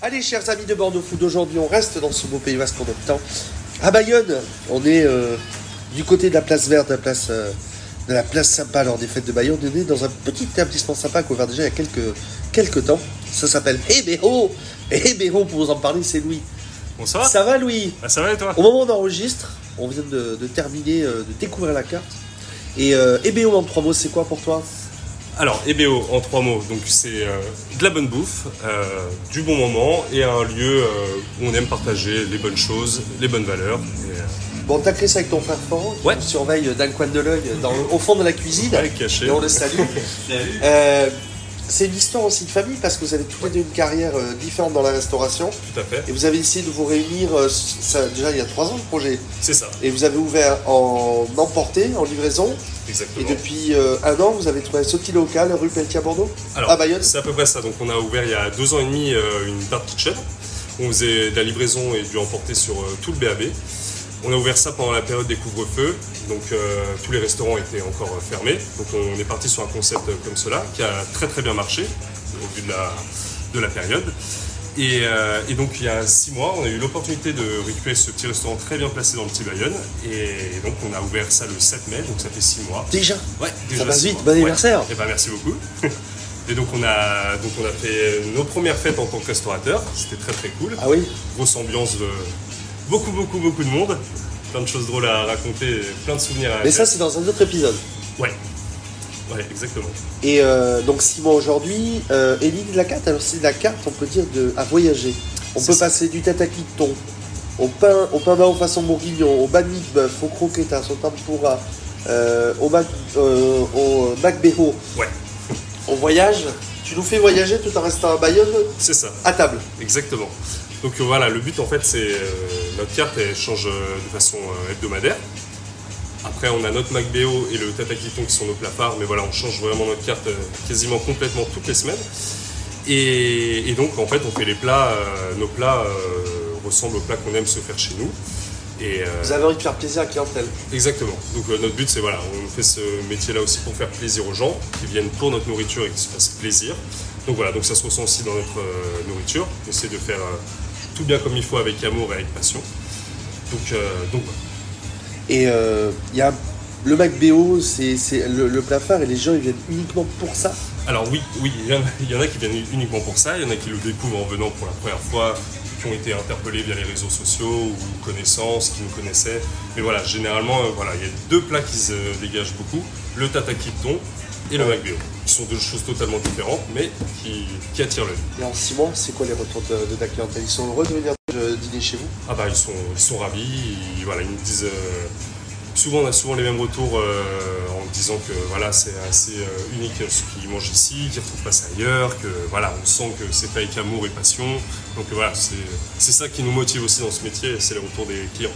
Allez, chers amis de Bordeaux Food, aujourd'hui on reste dans ce beau pays vaste en même temps. À Bayonne, on est euh, du côté de la place verte, de la place, euh, de la place sympa lors des fêtes de Bayonne. On est dans un petit établissement sympa qu'on a ouvert déjà il y a quelques, quelques temps. Ça s'appelle Hébéro. Et Hébéro, pour vous en parler, c'est Louis. Bonsoir. Ça va, Louis? Ah, ça va et toi? Au moment où on enregistre, on vient de, de terminer, euh, de découvrir la carte. Et Hébéro en trois mots, c'est quoi pour toi? Alors, EBO en trois mots, donc c'est euh, de la bonne bouffe, euh, du bon moment et un lieu euh, où on aime partager les bonnes choses, les bonnes valeurs. Et, euh, Bon, t'as créé ça avec ton frère Florent, qui Ouais. nous surveille d'un coin de l'œil au fond de la cuisine. Ouais, caché. Et on le salue. Euh, c'est une histoire aussi de famille parce que vous avez tous les deux une carrière euh, différente dans la restauration. tout à fait, Et vous avez essayé de vous réunir, euh, ça, déjà il y a trois ans le projet. c'est ça, Et vous avez ouvert en emporté, en livraison. Et depuis euh, un an, vous avez trouvé un sautis local rue Pelletier à Bordeaux Alors, à Bayonne c'est à peu près ça. Donc, on a ouvert il y a deux ans et demi euh, une dark kitchen. On faisait de la livraison et du emporter sur euh, tout le BAB. On a ouvert ça pendant la période des couvre-feux, donc euh, tous les restaurants étaient encore fermés. Donc on est parti sur un concept comme cela qui a très très bien marché au vu de la, de la période. Et, euh, et donc il y a six mois, on a eu l'opportunité de récupérer ce petit restaurant très bien placé dans le petit Bayonne. Et donc on a ouvert ça le 7 mai, donc ça fait six mois. Déjà Ouais, Ça passe vite, mois. bon Ouais. anniversaire. Eh ben, merci beaucoup. Et donc on, a, donc on a fait nos premières fêtes en tant que restaurateur, c'était très très cool. Ah oui Grosse ambiance, de beaucoup beaucoup beaucoup de monde, plein de choses drôles à raconter, plein de souvenirs à Mais ça, c'est dans un autre épisode. Ouais, ouais exactement. Et euh, donc six mois aujourd'hui, euh, l'idée de la carte, alors c'est de la carte, on peut dire, de, à voyager. On peut ça. passer du tataki de thon, au pain, au pain bao façon bourguignon, au banh mi de bœuf, au croquetas, au tempura, euh, au mac, euh, au bého. Ouais, On voyage, tu nous fais voyager tout en restant à Bayonne, c'est ça. à table. Exactement. Donc voilà, le but en fait c'est notre carte elle change de façon hebdomadaire. Après on a notre MacBO et le Tatakiton qui sont nos plats phares, mais voilà on change vraiment notre carte euh, quasiment complètement toutes les semaines. Et, et donc en fait on fait les plats, euh, nos plats euh, ressemblent aux plats qu'on aime se faire chez nous. Et, euh, Vous avez envie de faire plaisir à la clientèle. Exactement. Donc notre but c'est voilà, on fait ce métier-là aussi pour faire plaisir aux gens qui viennent pour notre nourriture et qui se fassent plaisir. Donc voilà, donc ça se ressent aussi dans notre nourriture. On essaie de faire tout bien comme il faut avec amour et avec passion. Donc, donc voilà. Et euh, il y a le mac béo, c'est le, le plat phare, et les gens ils viennent uniquement pour ça. Alors oui, oui, il y, en a, qui viennent uniquement pour ça, il y en a qui le découvrent en venant pour la première fois, qui ont été interpellés via les réseaux sociaux ou connaissances, qui nous connaissaient. Mais voilà, généralement, euh, voilà, il y a deux plats qui se dégagent beaucoup, le tataki de thon et le Ouais. McBeo, qui sont deux choses totalement différentes, mais qui, qui attirent l'œil. Et en six mois, c'est quoi les retours de, de ta clientèle? Ils sont heureux de venir euh, dîner chez vous? Ah bah ils sont, ils sont ravis, ils, voilà, ils nous disent... euh, souvent on a souvent les mêmes retours euh, en disant que voilà, c'est assez euh, unique ce qu'ils mangent ici, qu'ils ne retrouvent pas ça ailleurs, que voilà, on sent que c'est fait avec amour et passion. Donc voilà, c'est ça qui nous motive aussi dans ce métier, c'est les retours des clients.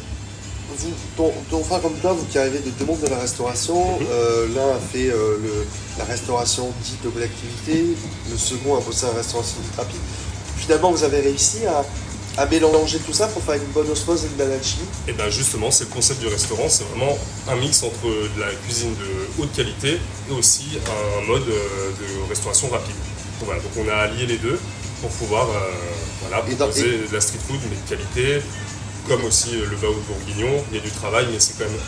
Vous, ton, ton frère comme toi, vous qui arrivez de deux mondes de la restauration, euh, l'un a fait euh, le- la restauration dite de bonne activité, le second a bossé en restauration dite rapide. Finalement, vous avez réussi à, à mélanger tout ça pour faire une bonne osmose et une belle alchimie. Et bien justement, c'est le concept du restaurant, c'est vraiment un mix entre de la cuisine de haute qualité et aussi un mode euh, de restauration rapide. Donc, voilà, donc on a allié les deux pour pouvoir euh, voilà, Et dans- proposer de la street food mais de qualité, comme aussi euh, le bao de bourguignon, il y a du travail mais c'est quand même...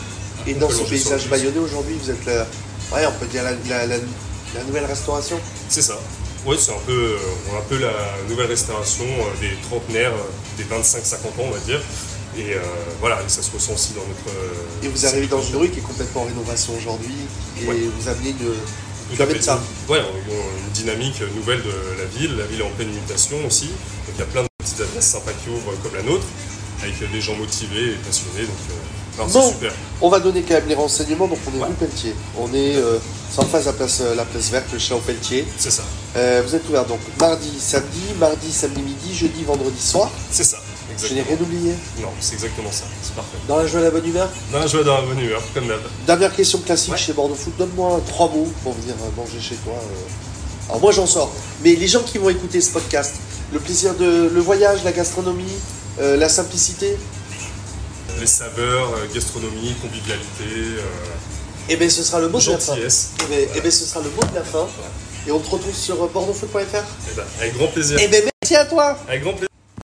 Et dans ce paysage bayonnais aujourd'hui, vous êtes la, ouais, on peut dire la, la- la- la nouvelle restauration. C'est ça. Oui, c'est un peu, euh, un peu la nouvelle restauration euh, des trentenaires, des 25-50 ans on va dire. Et euh, voilà, et ça se ressent aussi dans notre... Et vous arrivez dans une rue qui est complètement en rénovation aujourd'hui, et Ouais. vous amenez Tout vous de ça. Ouais, une dynamique nouvelle de la ville. La ville est en pleine mutation aussi. Donc il y a plein de petites adresses sympas qui ouvrent comme la nôtre, avec euh, des gens motivés et passionnés. Donc euh, super. On va donner quand même les renseignements. Donc on est Ouais. rue Pelletier. On est euh, en face la place, euh, la place verte, le chat au Pelletier. C'est ça. Vous êtes ouvert donc mardi, samedi, mardi, samedi midi, jeudi, vendredi soir. C'est ça. Je n'ai Exactement. rien oublié. Non, c'est exactement ça. C'est parfait. Dans la joie et la bonne humeur? Dans la joie dans la bonne humeur, comme d'hab. Dernière question classique Ouais. chez Bordeaux Foot. Donne-moi trois mots pour venir manger chez toi. Alors moi j'en sors. Mais les gens qui vont écouter ce podcast, le plaisir de le voyage, la gastronomie, euh, la simplicité, Les saveurs, euh, gastronomie, convivialité, euh, eh bien ce sera le mot de la fin. gentillesse. Eh ben, eh ben, ce sera le mot de la fin. Et on te retrouve sur bordeauxfoot.fr. Ben, avec grand plaisir. Eh ben, Merci à toi. Avec grand plaisir.